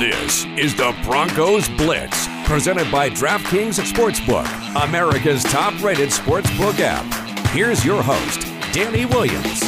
This is the Broncos Blitz, presented by DraftKings Sportsbook, America's top rated sportsbook app. Here's your host, Danny Williams.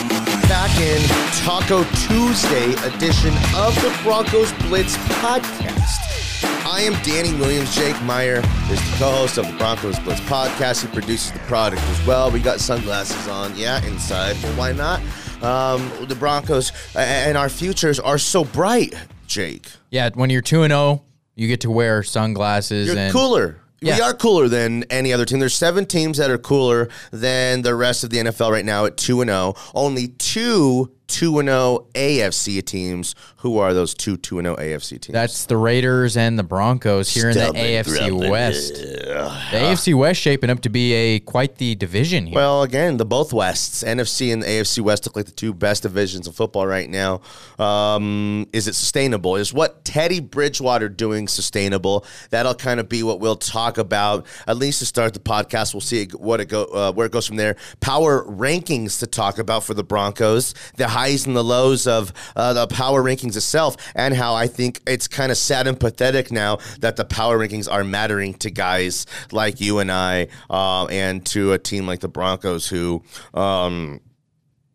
Back in Taco Tuesday edition of the Broncos Blitz podcast. I am Danny Williams. Jake Meyer is the co-host of the Broncos Blitz podcast. He produces the product as well. We got sunglasses on, yeah, inside. Well, why not? Um, the Broncos and our futures are so bright, Jake. Yeah, when you're 2 and 0, you get to wear sunglasses You're and cooler. We are cooler than any other team. There's seven teams that are cooler than the rest of the NFL right now at 2 and 0. Only two 2 and 0 AFC teams. Who are those two 2 and 0 AFC teams? that's the Raiders and the Broncos here in the AFC grumpy. West. The AFC West shaping up to be a quite the division here. Well, again, the both Wests, NFC and the AFC West, look like the two best divisions of football right now. Um, is it sustainable? Is what Teddy Bridgewater doing sustainable? That'll kind of be what we'll talk about at least to start the podcast. We'll see what it go uh, where it goes from there. Power rankings to talk about for the Broncos, the highs and the lows of uh, the power rankings itself, and how I think it's kind of sad and pathetic now that the power rankings are mattering to guys like you and I, uh, and to a team like the Broncos who. Um,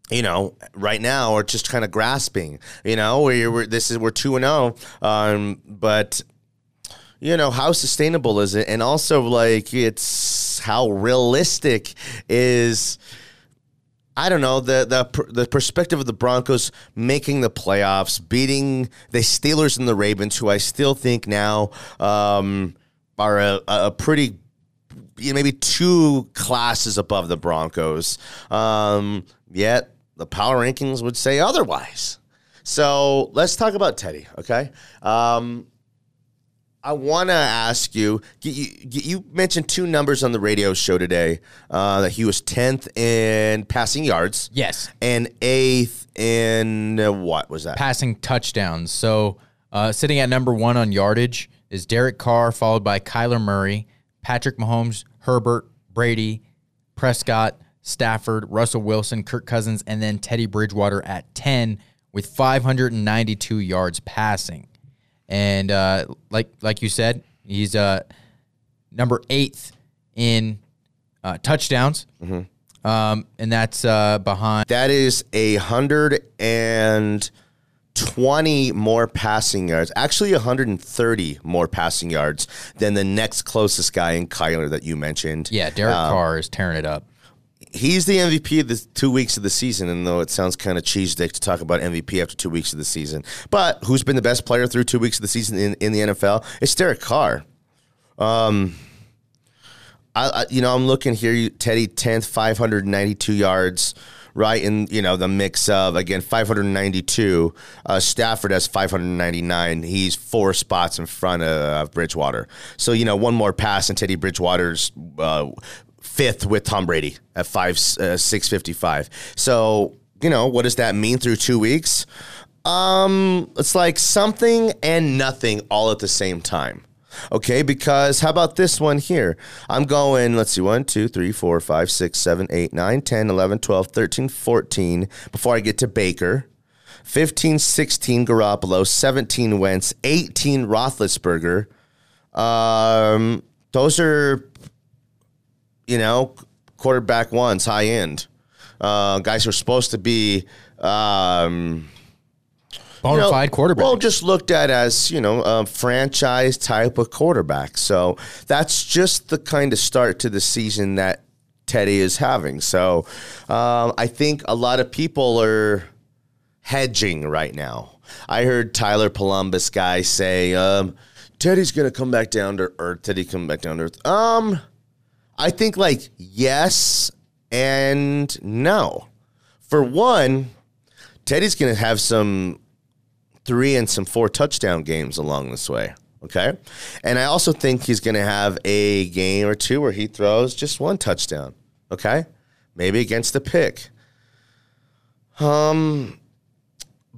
you know, right now are just kind of grasping. You know, where we're this is we're two and zero, um, but you know how sustainable is it, and also like it's how realistic is. I don't know the the the perspective of the Broncos making the playoffs, beating the Steelers and the Ravens, who I still think now um, are a, a pretty you know, maybe two classes above the Broncos. Um, yet the power rankings would say otherwise. So let's talk about Teddy, okay? Um, I want to ask you, you. You mentioned two numbers on the radio show today uh, that he was 10th in passing yards yes, and 8th in uh, what was that? passing touchdowns. So uh, sitting at number one on yardage is Derek Carr, followed by Kyler Murray, Patrick Mahomes, Herbert, Brady, Prescott, Stafford, Russell Wilson, Kirk Cousins, and then Teddy Bridgewater at 10 with 592 yards passing. And uh, like like you said, he's uh, number eighth in uh, touchdowns, um, and that's uh, behind. That is a hundred and twenty more passing yards. Actually, hundred and thirty more passing yards than the next closest guy in Kyler that you mentioned. Yeah, Derek Carr is tearing it up. He's the MVP of the two weeks of the season. And though it sounds kind of cheesedick to talk about MVP after two weeks of the season, but who's been the best player through two weeks of the season in, in the NFL? It's Derek Carr. Um, I, I you know I'm looking here. Teddy tenth, five hundred ninety two yards. Right in you know the mix of again 592. Uh, Stafford has 599. He's four spots in front of Bridgewater. So you know one more pass and Teddy Bridgewater's uh, fifth with Tom Brady at five uh, six fifty five. So you know what does that mean through two weeks? Um, it's like something and nothing all at the same time. Okay, because how about this one here? I'm going, let's see, 1, 2, 3, 4, 5, 6, 7, 8, 9, 10, 11, 12, 13, 14, before I get to Baker. 15, 16, Garoppolo, 17, Wentz, 18, Roethlisberger. Um, those are, you know, quarterback ones, high end. Uh, guys who are supposed to be um, Bona you know, fide quarterback. Well, just looked at as you know a franchise type of quarterback. So that's just the kind of start to the season that Teddy is having. So um, I think a lot of people are hedging right now. I heard Tyler Polumbus guy say, um, "Teddy's gonna come back down to earth." Teddy come back down to earth. Um, I think like yes and no. For one, Teddy's gonna have some three and some four touchdown games along this way. Okay. And I also think he's going to have a game or two where he throws just one touchdown. Okay. Maybe against the pick. Um,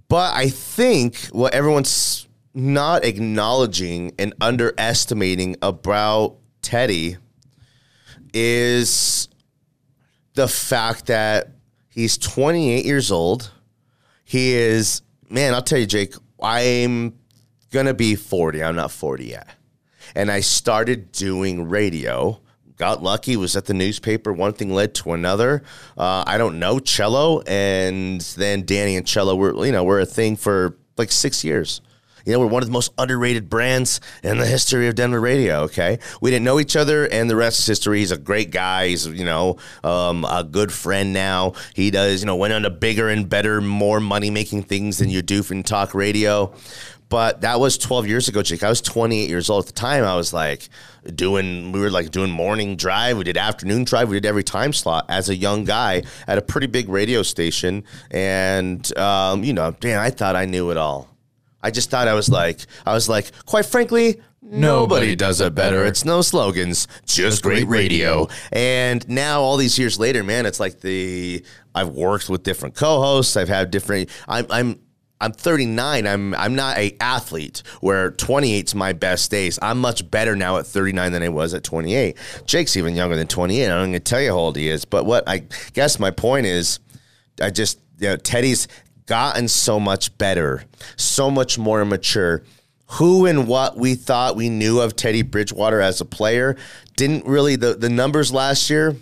but I think what everyone's not acknowledging and underestimating about Teddy is the fact that he's 28 years old. He is, man, I'll tell you, Jake, I'm gonna be 40. I'm not 40 yet. And I started doing radio. Got lucky, was at the newspaper. One thing led to another. Uh, I don't know cello, and then Danny and cello were, you know, were a thing for like six years. You know, we're one of the most underrated brands in the history of Denver radio. Okay, we didn't know each other, and the rest is history. He's a great guy. He's you know um, a good friend now. He does you know went on to bigger and better, more money making things than you do from talk radio. But that was 12 years ago, Jake. I was 28 years old at the time. I was like doing, we were like doing morning drive. We did afternoon drive. We did every time slot as a young guy at a pretty big radio station. And, um, you know, damn, I thought I knew it all. I just thought I was like, I was like, quite frankly, nobody does it better. It's no slogans, just great radio. And now, all these years later, man, it's like the I've worked with different co-hosts. I've had different. I'm I'm I'm 39. I'm I'm not a athlete where 28's my best days. I'm much better now at 39 than I was at 28. Jake's even younger than 28. I'm going to tell you how old he is. But what I guess my point is, I just you know Teddy's gotten so much better, so much more mature. Who and what we thought we knew of Teddy Bridgewater as a player didn't really the the numbers last year.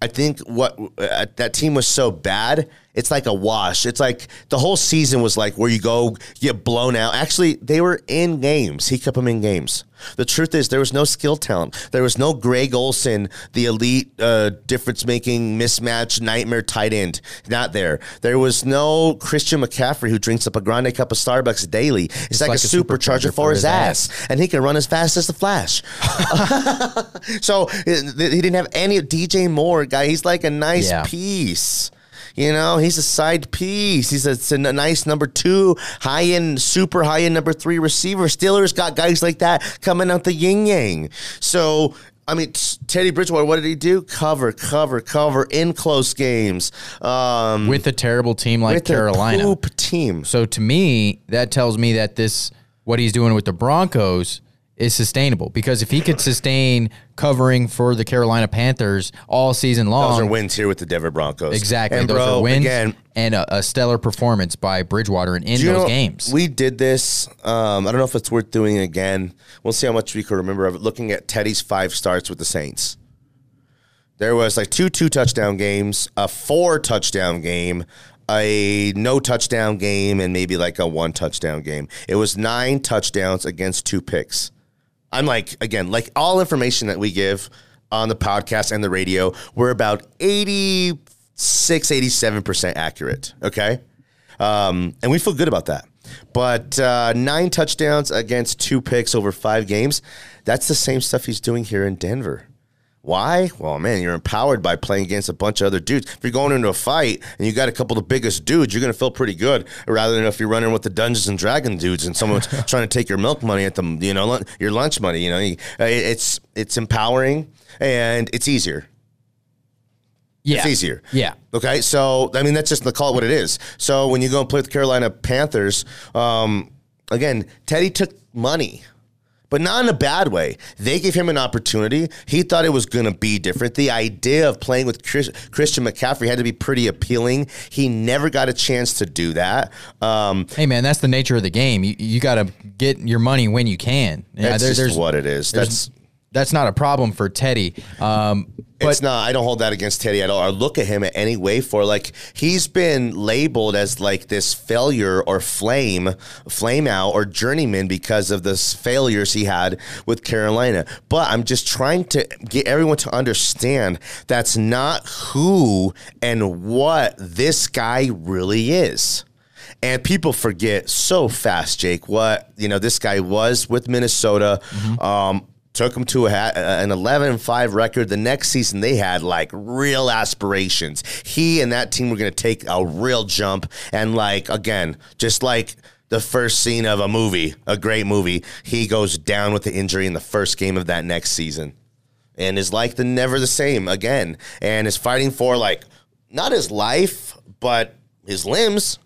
I think what uh, that team was so bad it's like a wash. It's like the whole season was like where you go get blown out. Actually, they were in games. He kept them in games. The truth is, there was no skill talent. There was no Greg Olsen, the elite uh, difference making mismatch nightmare tight end. Not there. There was no Christian McCaffrey who drinks up a grande cup of Starbucks daily. It's, like, like, a, a supercharger, supercharger, for his ass. ass. and he can run as fast as the Flash. so he didn't have any DJ Moore guy. He's like a nice yeah. piece. You know, he's a side piece. He's a, a nice number two, high end, super high end number three receiver. Steelers got guys like that coming out the yin yang. So I mean, Teddy Bridgewater, what did he do? Cover, cover, cover in close games. Um, with a terrible team like Carolina. poop team. So to me, that tells me that this, what he's doing with the Broncos, is sustainable because if he could sustain covering for the Carolina Panthers all season long, those are wins here with the Denver Broncos. Exactly, and those bro, are wins again, and a, a, stellar performance by Bridgewater in, in those know, games. We did this. Um, I don't know if it's worth doing again. We'll see how much we can remember of it. Looking at Teddy's five starts with the Saints. There was like two two touchdown games, a four touchdown game, a no touchdown game, and maybe like a one touchdown game. It was nine touchdowns against two picks. I'm like, again, like all information that we give on the podcast and the radio, we're about 86, 87% accurate. Okay. Um, and we feel good about that. But uh, nine touchdowns against two picks over five games, that's the same stuff he's doing here in Denver. Why? Well, man, you're empowered by playing against a bunch of other dudes. If you're going into a fight and you got a couple of the biggest dudes, you're going to feel pretty good. Rather than if you're running with the Dungeons and Dragons dudes and someone's trying to take your milk money at the, you know, your lunch money. You know, it's it's empowering and it's easier. Yeah. It's easier. Yeah. Okay. So, I mean, that's just the call it what it is. So, when you go and play with the Carolina Panthers, um, again, Teddy took money but not in a bad way. They gave him an opportunity. He thought it was going to be different. The idea of playing with Chris, Christian McCaffrey had to be pretty appealing. He never got a chance to do that. Um, hey, man, that's the nature of the game. You, you got to get your money when you can. That's there, just what it is. That's that's not a problem for Teddy. Um, but it's not. I don't hold that against Teddy at all. Or look at him at any way for like he's been labeled as like this failure or flame, flame out or journeyman because of the failures he had with Carolina. But I'm just trying to get everyone to understand that's not who and what this guy really is. And people forget so fast, Jake, what you know this guy was with Minnesota. Mm-hmm. Um, took them to a, an 11 5 record. The next season, they had like real aspirations. He and that team were going to take a real jump. And, like, again, just like the first scene of a movie, a great movie, he goes down with the injury in the first game of that next season and is like the never the same again and is fighting for, like, not his life, but his limbs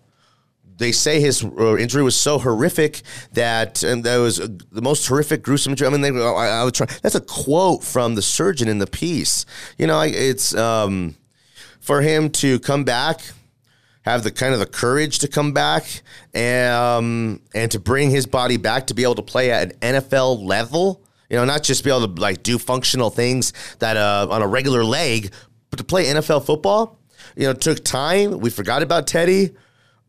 they say his uh, injury was so horrific that and that was uh, the most horrific, gruesome injury. I mean, they, I, I would try. That's a quote from the surgeon in the piece. You know, it's um, for him to come back have the kind of the courage to come back and um, and to bring his body back to be able to play at an NFL level. You know, not just be able to like do functional things that uh, on a regular leg, but to play NFL football. You know, took time. We forgot about Teddy.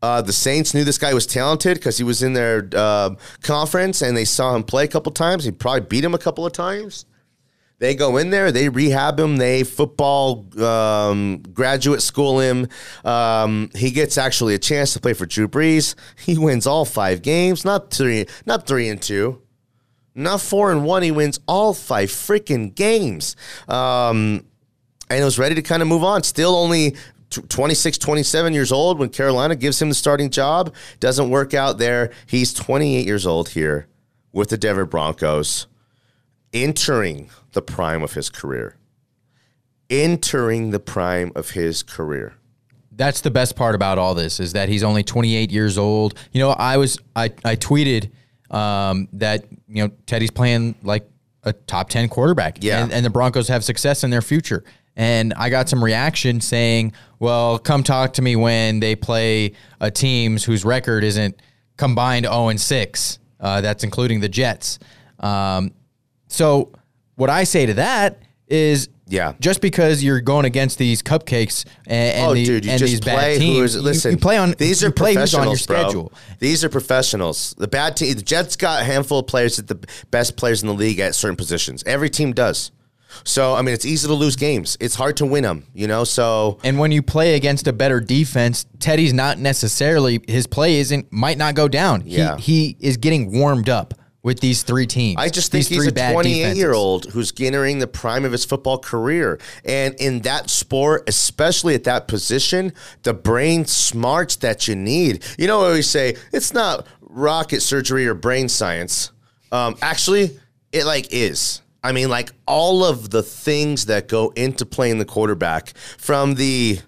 Uh, the Saints knew this guy was talented because he was in their uh, conference and they saw him play a couple times. He probably beat him a couple of times. They go in there, they rehab him, they football um, graduate school him. Um, he gets actually a chance to play for Drew Brees. He wins all five games, not three, not three and two, not four and one. He wins all five freaking games. Um, and it was ready to kind of move on. Still only 26, 27 years old when Carolina gives him the starting job. Doesn't work out there. He's 28 years old here with the Denver Broncos, entering the prime of his career. Entering the prime of his career. That's the best part about all this is that he's only 28 years old. You know, I was I I tweeted um, that you know Teddy's playing like a top 10 quarterback. Yeah. And, and the Broncos have success in their future. And I got some reaction saying, well, come talk to me when they play a teams whose record isn't combined 0 and 6. Uh, that's including the Jets. Um, so what I say to that is Yeah. just because you're going against these cupcakes and, and, oh, the- dude, you and just these play bad teams, who is. you- Listen, you, play on these are you play who's professionals, on your schedule. Bro. These are professionals. The bad team, the Jets got a handful of players that the best players in the league at certain positions. Every team does. So I mean, it's easy to lose games. It's hard to win them. You know, so And when you play against a better defense, Teddy's not necessarily his play isn't might not go down. Yeah. He he is getting warmed up with these three teams. I just think these he's a 28 year old who's entering the prime of his football career. And in that sport, especially at that position, the brain smarts that you need. You know, I always say it's not rocket surgery or brain science. Um, actually, it like is. I mean, like all of the things that go into playing the quarterback from the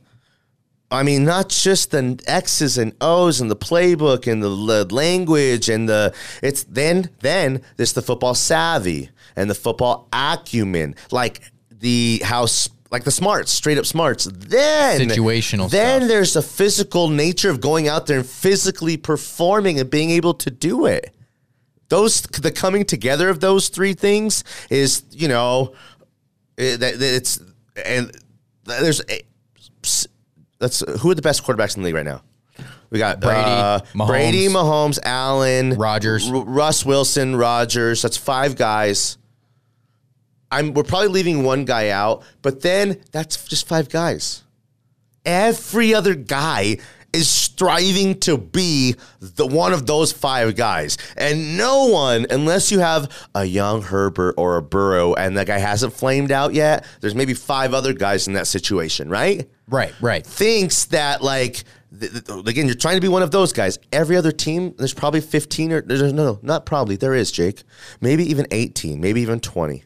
I mean, not just the X's and O's and the playbook and the language and the it's then then there's the football savvy and the football acumen, like the house like the smarts, straight up smarts. Then Situational Then stuff. there's the physical nature of going out there and physically performing and being able to do it. Those the coming together of those three things is you know it, that that it's and there's that's who are the best quarterbacks in the league right now? We got Brady, uh, Mahomes. Brady, Mahomes, Allen, Rodgers, R- Russ Wilson, Rodgers. That's five guys. I'm we're probably leaving one guy out, but then that's just five guys. Every other guy is striving to be the one of those five guys. And no one, unless you have a young Herbert or a Burrow and that guy hasn't flamed out yet, there's maybe five other guys in that situation, right? Right, right. thinks that like th- th- again you're trying to be one of those guys every other team there's probably 15 or there's no no not probably there is jake maybe even 18 maybe even 20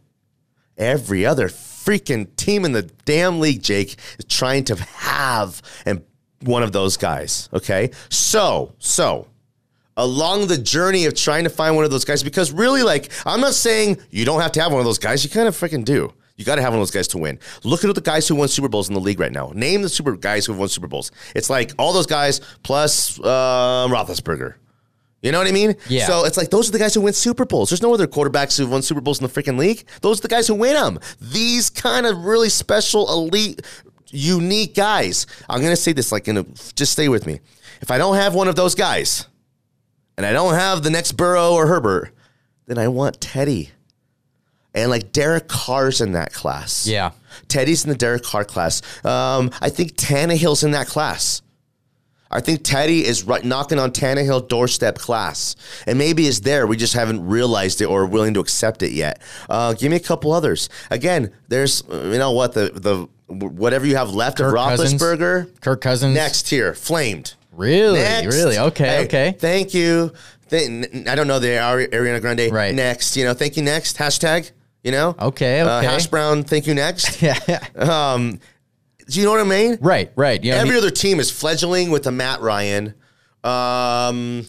every other freaking team in the damn league jake is trying to have and one of those guys okay so so along the journey of trying to find one of those guys because really like i'm not saying you don't have to have one of those guys you kind of freaking do you got to have one of those guys to win. Look at the guys who won Super Bowls in the league right now. Name the super guys who have won Super Bowls. It's like all those guys plus um, Roethlisberger. You know what I mean? Yeah. So it's like those are the guys who win Super Bowls. There's no other quarterbacks who've won Super Bowls in the freaking league. Those are the guys who win them. These kind of really special, elite, unique guys. I'm gonna say this like in a just stay with me. If I don't have one of those guys, and I don't have the next Burrow or Herbert, then I want Teddy. And like Derek Carr's in that class. Yeah. Teddy's in the Derek Carr class. Um, I think Tannehill's in that class. I think Teddy is right knocking on Tannehill doorstep class, and maybe is there. We just haven't realized it or willing to accept it yet. Uh, give me a couple others. Again, there's you know what the the whatever you have left Kirk of Cousins. Roethlisberger. Kirk Cousins. Next here, flamed. Really? Next. Really? Okay, Hey, okay. Thank you. I don't know the Ari- Ariana Grande. Right. Next, you know, thank you. Next hashtag. You know. Okay, Uh, okay. Hash brown. Thank you. Next. Yeah. Um, do you know what I mean? right, right. You know, Every he- other team is fledgling with a Matt Ryan. Um,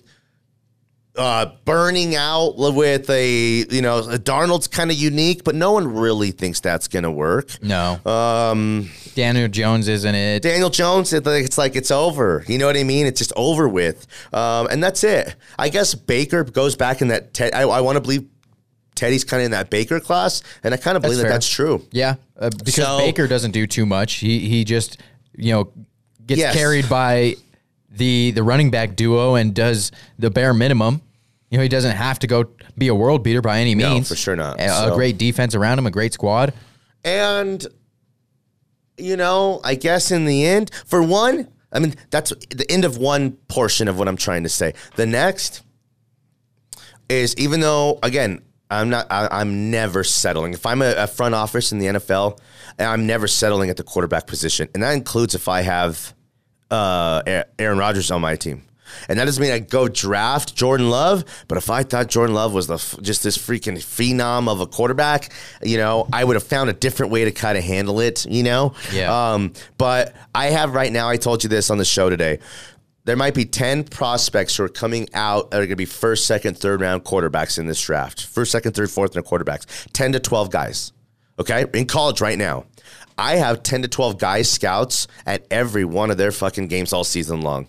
uh, burning out with a you know a Darnold's kind of unique, but no one really thinks that's gonna work. No. Um, Daniel Jones isn't it? Daniel Jones, it's like it's over. You know what I mean? It's just over with, um, and that's it. I guess Baker goes back in that. Te- I, I want to believe Teddy's kind of in that Baker class, and I kind of believe that that's true. Yeah, uh, because so, Baker doesn't do too much. He he just you know gets yes. carried by the the running back duo and does the bare minimum. You know, he doesn't have to go be a world beater by any means. No, for sure not. A, so. a great defense around him, a great squad. And you know, I guess in the end, for one, I mean, that's the end of one portion of what I'm trying to say. The next is even though again, I'm not. I, am never settling. If I'm a, a, front office in the NFL, I'm never settling at the quarterback position, and that includes if I have uh, Aaron Rodgers on my team. And that doesn't mean I go draft Jordan Love, but if I thought Jordan Love was the just this freaking phenom of a quarterback, you know, I would have found a different way to kind of handle it, you know? Yeah. Um, but I have right now, I told you this on the show today. There might be 10 prospects who are coming out that are going to be first, second, third round quarterbacks in this draft. First, second, third, fourth, and quarterbacks. 10 to 12 guys. Okay? In college right now. I have 10 to 12 guys, scouts, at every one of their fucking games all season long.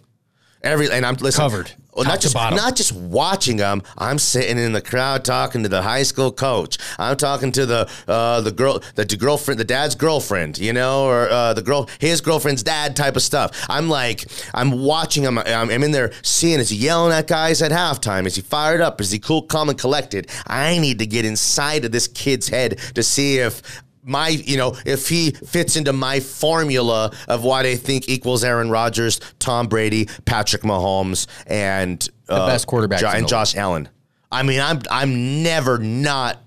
Every and I'm listen, covered. Well, not just bottom. not just watching them. I'm sitting in the crowd talking to the high school coach. I'm talking to the uh, the girl, the girlfriend, the dad's girlfriend, you know, or uh, the girl, his girlfriend's dad, type of stuff. I'm like, I'm watching him. I'm, I'm in there seeing is he yelling at guys at halftime? Is he fired up? Is he cool, calm, and collected? I need to get inside of this kid's head to see if my, you know, if he fits into my formula of what I think equals Aaron Rodgers, Tom Brady, Patrick Mahomes, and the uh, best quarterback jo- and Josh Allen. I mean, I'm I'm never not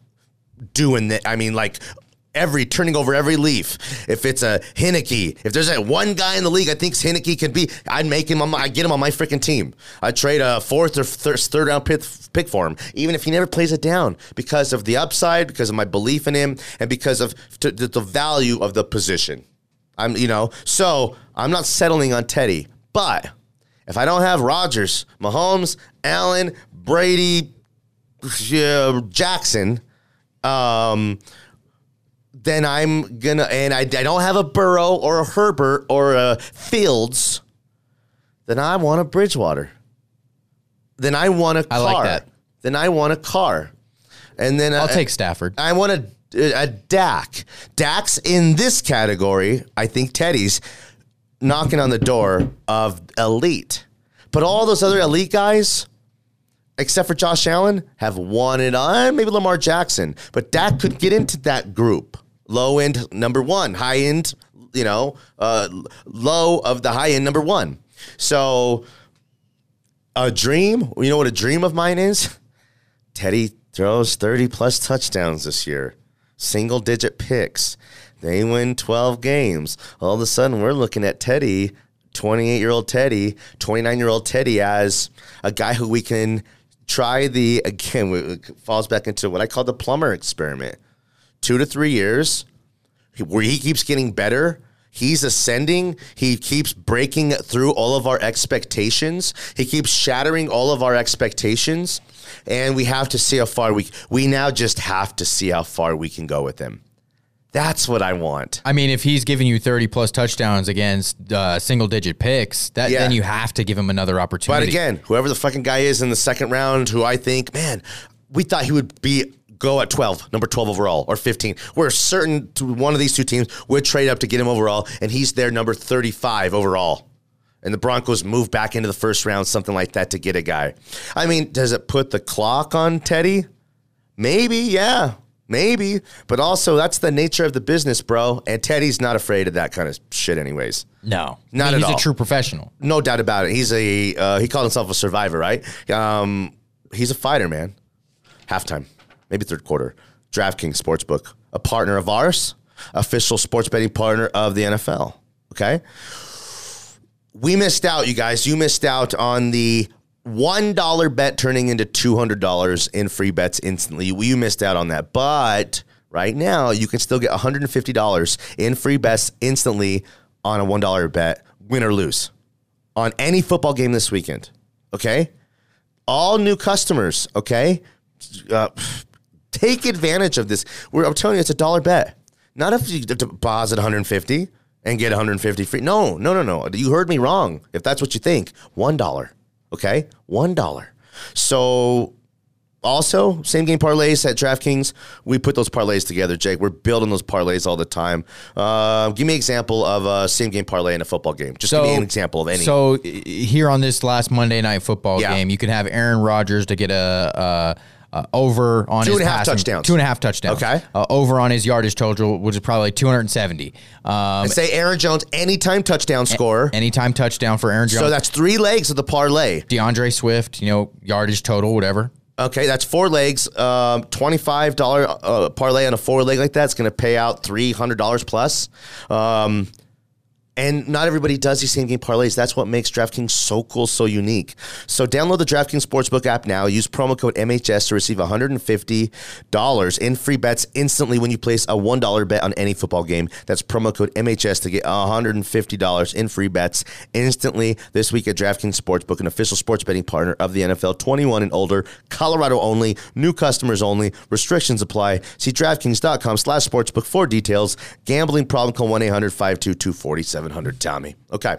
doing that. I mean, like every turning over every leaf. If it's a Heinicke, if there's that one guy in the league I think Heinicke can be, I'd make him. I'd get him on my freaking team. I'd trade a fourth or third, third round pick, pick for him, even if he never plays it down, because of the upside, because of my belief in him, and because of t- the value of the position. I'm, you know, so I'm not settling on Teddy, but if I don't have Rodgers, Mahomes, Allen, Brady, Jackson, um, then I'm gonna, and I, I don't have a Burrow or a Herbert or a Fields, then I want a Bridgewater. Then I want a car. I like that. Then I want a car. And then I'll I, take Stafford. I want a, a Dak. Dak's in this category. I think Teddy's knocking on the door of elite. But all those other elite guys, except for Josh Allen, have won it on. Maybe Lamar Jackson. But Dak could get into that group low end number one, high end, you know, uh, low of the high end number one. So a dream, you know what a dream of mine is? Teddy throws 30 plus touchdowns this year, single digit picks. They win 12 games. All of a sudden, we're looking at Teddy, 28 year old Teddy, 29 year old Teddy, as a guy who we can try the, again, falls back into what I call the Plummer experiment two to three years where he keeps getting better. He's ascending. He keeps breaking through all of our expectations. He keeps shattering all of our expectations. And we have to see how far we we now just have to see how far we can go with him. That's what I want. I mean, if he's giving you 30 plus touchdowns against uh, single digit picks, that yeah. then you have to give him another opportunity. But again, whoever the fucking guy is in the second round, who I think, man, we thought he would be go at 12, number 12 overall, or 15. We're certain one of these two teams would trade up to get him overall, and he's there number 35 overall. And the Broncos move back into the first round, something like that, to get a guy. I mean, does it put the clock on Teddy? Maybe, yeah. Maybe. But also, that's the nature of the business, bro. And Teddy's not afraid of that kind of shit, anyways. No. Not I mean, at he's all. He's a true professional. No doubt about it. He's a, uh, he called himself a survivor, right? Um, he's a fighter, man. Halftime maybe third quarter. DraftKings Sportsbook, a partner of ours, official sports betting partner of the NFL. Okay. We missed out, you guys. You missed out on the $1 bet turning into $200 in free bets instantly. You missed out on that. But right now, you can still get $150 in free bets instantly on a $1 bet, win or lose, on any football game this weekend. Okay? all new customers, okay, uh, take advantage of this. We're, I'm telling you, it's a dollar bet. Not if you deposit 150 and get 150 free. No, no, no, no. You heard me wrong. If that's what you think, one dollar. Okay, one dollar. So also, same game parlays at DraftKings. We put those parlays together, Jake. We're building those parlays all the time. Uh, give me an example of a same game parlay in a football game. Just give me an example of any. So here on this last Monday night football Yeah. game, you can have Aaron Rodgers to get a. a uh, over on Two his and a half passing- touchdowns. Two and a half touchdowns. Okay. Uh, over on his yardage total, which is probably 270. Um, and say Aaron Jones, anytime touchdown scorer. anytime touchdown for Aaron Jones. so that's three legs of the parlay. DeAndre Swift, you know, yardage total, whatever. Okay, that's four legs. Um, Twenty-five dollar uh, parlay on a four leg like that's going to pay out three hundred dollars plus. Um, and not everybody does these same game parlays. That's what makes DraftKings so cool, so unique. So download the DraftKings Sportsbook app now. Use promo code MHS to receive $150 in free bets instantly when you place a $1 bet on any football game. That's promo code MHS to get $150 in free bets instantly this week at DraftKings Sportsbook, an official sports betting partner of the NFL. 21 and older, Colorado only, new customers only. Restrictions apply. See DraftKings.com slash sportsbook for details. Gambling problem, call 1-800-522-4700. Tommy. Okay.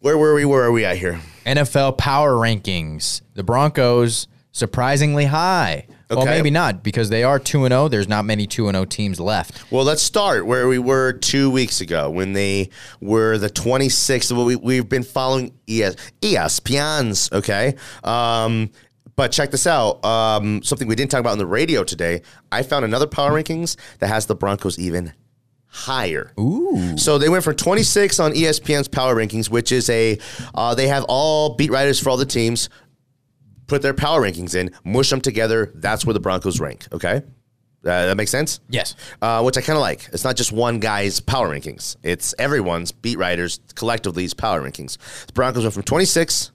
Where were we? Where are we at here? NFL power rankings. The Broncos surprisingly high. Well, Okay. maybe not because they are 2 and 0. There's not many 2 and 0 teams left. Well, let's start where we were two weeks ago when they were the 26th. Well, we, we've been following ES, ESPN's, okay? Um, but check this out. Um, something we didn't talk about on the radio today. I found another power rankings that has the Broncos even higher. Ooh. So they went from 26 on ESPN's power rankings, which is a, uh, they have all beat writers for all the teams put their power rankings in, mush them together. That's where the Broncos rank, okay? Uh, that makes sense? Yes. uh, which I kind of like. It's not just one guy's power rankings; it's everyone's beat writers collectively's power rankings. The Broncos went from 26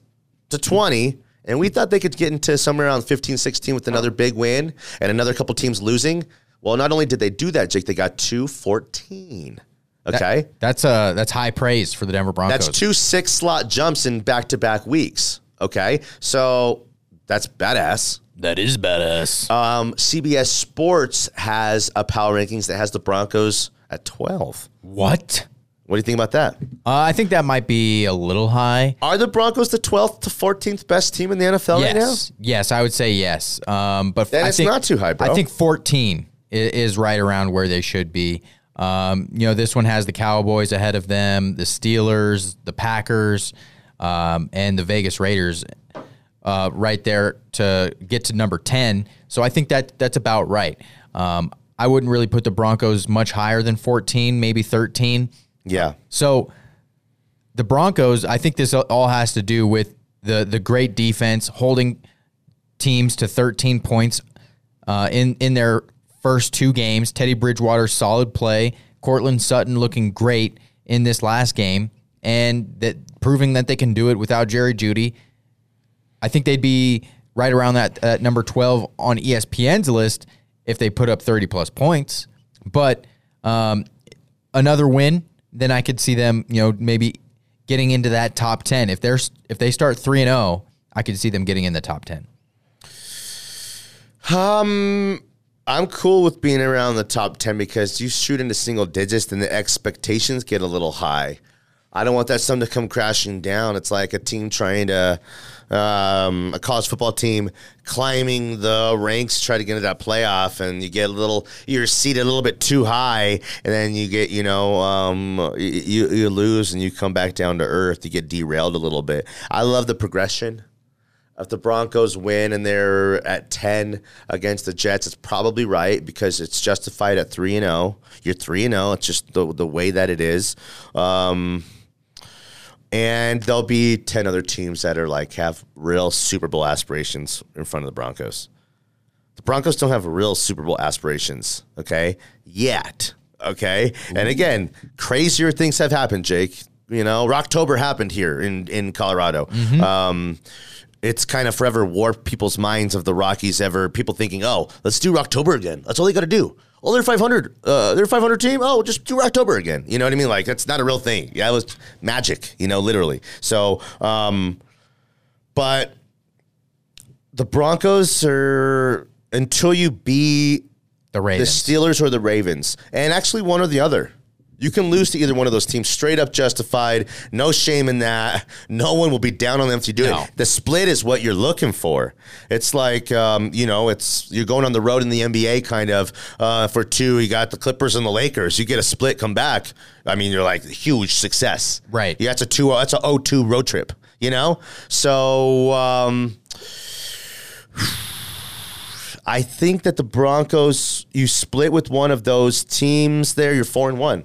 to 20, and we thought they could get into somewhere around 15, 16 with another big win and another couple teams losing. Well, not only did they do that, Jake, they got two 14. Okay, That's uh that's high praise for the Denver Broncos. that's two six slot jumps in back to back weeks. Okay, so that's badass. That is badass. Um, CBS Sports has a power rankings that has the Broncos at 12. what? What do you think about that? Uh, I think that might be a little high. Are the Broncos the 12th to 14th best team in the NFL right now? Yes, yes, I would say yes. Um, but Then I it's think, not too high, bro. I think 14 i- is right around where they should be. Um, you know, this one has the Cowboys ahead of them, the Steelers, the Packers, um, and the Vegas Raiders uh, right there to get to number 10. So I think that that's about right. Um, I wouldn't really put the Broncos much higher than 14, maybe 13. Yeah. So the Broncos, I think this all has to do with the the great defense holding teams to 13 points uh, in in their first two games. Teddy Bridgewater solid play, Courtland Sutton looking great in this last game, and that proving that they can do it without Jerry Jeudy. I think they'd be right around that at number 12 on ESPN's list if they put up 30 plus points. But um, another win, then I could see them, you know, maybe getting into that top 10. If they're if they start 3 and 0, I could see them getting in the top 10. Um, I'm cool with being around the top 10 because you shoot into single digits and the expectations get a little high. I don't want that something to come crashing down. It's like a team trying to, um, a college football team climbing the ranks, try to get into that playoff, and you get a little, you're seated a little bit too high, and then you get, you know, um, you, you lose and you come back down to earth. You get derailed a little bit. I love the progression. If the Broncos win and they're at 10 against the Jets, it's probably right because it's justified at 3 and 0. You're 3 and 0. It's just the the way that it is. Um, and there'll be 10 other teams that are like have real Super Bowl aspirations in front of the Broncos. The Broncos don't have real Super Bowl aspirations, okay? Yet. Okay? And again, crazier things have happened, Jake. You know, Rocktober happened here in in Colorado. Um it's kind of forever warped people's minds of the Rockies ever people thinking, "Oh, let's do Rocktober again. That's all they got to do." Oh, they're 500. Uh, they're 500 team. Oh, just do Rocktober again. You know what I mean? Like that's not a real thing. Yeah, it was magic. You know, literally. So, um, but the Broncos are until you beat The the Steelers or the Ravens, and actually one or the other. You can lose to either one of those teams, straight up justified. No shame in that. No one will be down on them if you do No. it. The split is what you're looking for. It's like um, you know, it's you're going on the road in the NBA, kind of uh, for two. You got the Clippers and the Lakers. You get a split, come back. I mean, you're like huge success, Right. Yeah, that's a two. That's a 0-2 road trip. You know, so. Um, I think that the Broncos, you split with one of those teams there, you're four and one.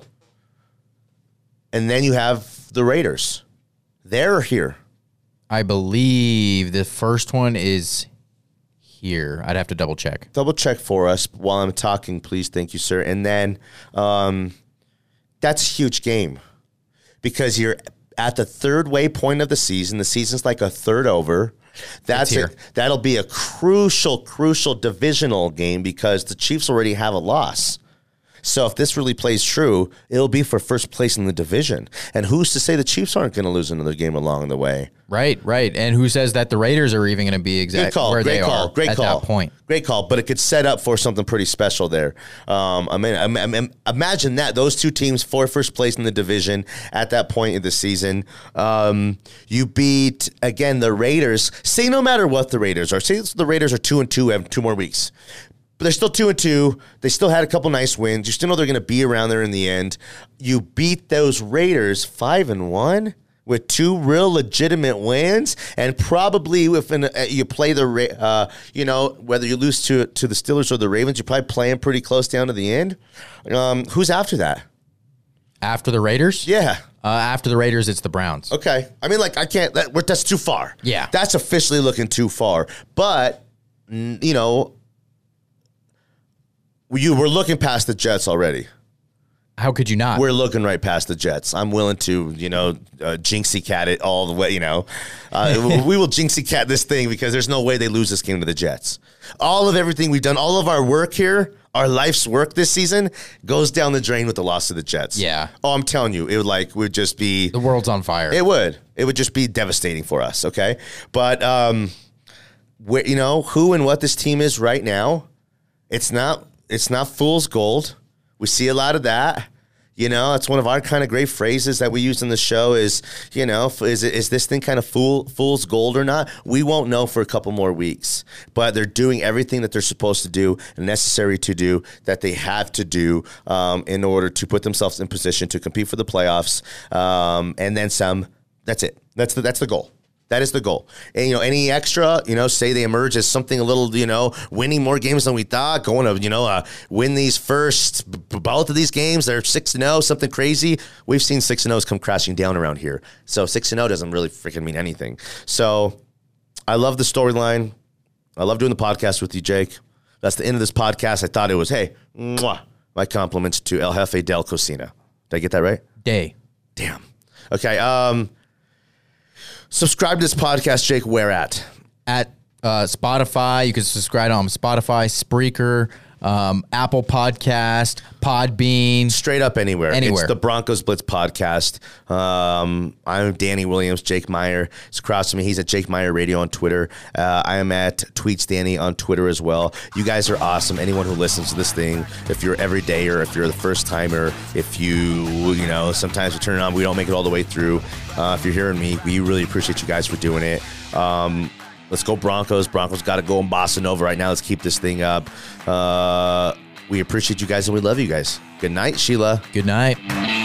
And then you have the Raiders. They're here. I believe the first one is here. I'd have to double check. Double check for us while I'm talking, please. Thank you, sir. And then um, that's a huge game because you're at the third waypoint of the season. The season's like a third over. That's it. That'll be a crucial, crucial divisional game because the Chiefs already have a loss. So if this really plays true, it'll be for first place in the division. And who's to say the Chiefs aren't going to lose another game along the way? Right, right. And who says that the Raiders are even going to be exactly where Great they call. are Great at call. that point? Great call. But it could set up for something pretty special there. Um, I mean, I mean, imagine that those two teams for first place in the division at that point in the season. Um, you beat again the Raiders. Say no matter what the Raiders are. Say the Raiders are two and two. Have two more weeks. But they're still two and two. They still had a couple nice wins. You still know they're going to be around there in the end. You beat those Raiders five and one with two real legitimate wins, and probably if an, uh, you play the, uh, you know, whether you lose to to the Steelers or the Ravens, you're probably playing pretty close down to the end. Um, who's after that? After the Raiders? Yeah. Uh, after the Raiders, it's the Browns. Okay. I mean, like, I can't, that, that's too far. Yeah. That's officially looking too far. But, you know, you were looking past the Jets already. How could you not? We're looking right past the Jets. I'm willing to, you know, uh, jinxie cat it all the way. You know, uh, we will jinxie cat this thing because there's no way they lose this game to the Jets. All of everything we've done, all of our work here, our life's work this season goes down the drain with the loss of the Jets. Yeah. Oh, I'm telling you, it would like would just be the world's on fire. it would. It would just be devastating for us. Okay, but um, where you know who and what this team is right now, it's not. It's not fool's gold. We see a lot of that. You know, it's one of our kind of great phrases that we use in the show. Is you know, f- is this thing kind of fool fool's gold or not? We won't know for a couple more weeks. But they're doing everything that they're supposed to do and necessary to do that they have to do um, in order to put themselves in position to compete for the playoffs, um, and then some. That's it. That's the that's the goal. That is the goal. And you know, any extra, you know, say they emerge as something a little, you know, winning more games than we thought, going to, you know, uh, win these first both of these games. They're six and zero, something crazy. We've seen six and zeros come crashing down around here. So six and zero doesn't really freaking mean anything. So I love the storyline. I love doing the podcast with you, Jake. That's the end of this podcast. I thought it was, hey, mwah, my compliments to El Jefe del Cocina. Did I get that right? Day. Damn. Okay. Um, subscribe to this podcast, Jake. Where at? At uh, Spotify, you can subscribe on Spotify, Spreaker, um, Apple Podcast, Podbean. Straight up anywhere. Anywhere. It's the Broncos Blitz podcast. Um, I'm Danny Williams. Jake Meyer is across from me. He's at Jake Meyer Radio on Twitter. Uh, I am at Tweets Danny on Twitter as well. You guys are awesome. Anyone who listens to this thing, if you're every day or if you're the first timer, if you, you know, sometimes we turn it on, we don't make it all the way through. Uh, if you're hearing me, we really appreciate you guys for doing it. Um, Let's go Broncos. Broncos got to go in Bossa Nova right now. Let's keep this thing up. Uh, we appreciate you guys and we love you guys. Good night, Sheila. Good night.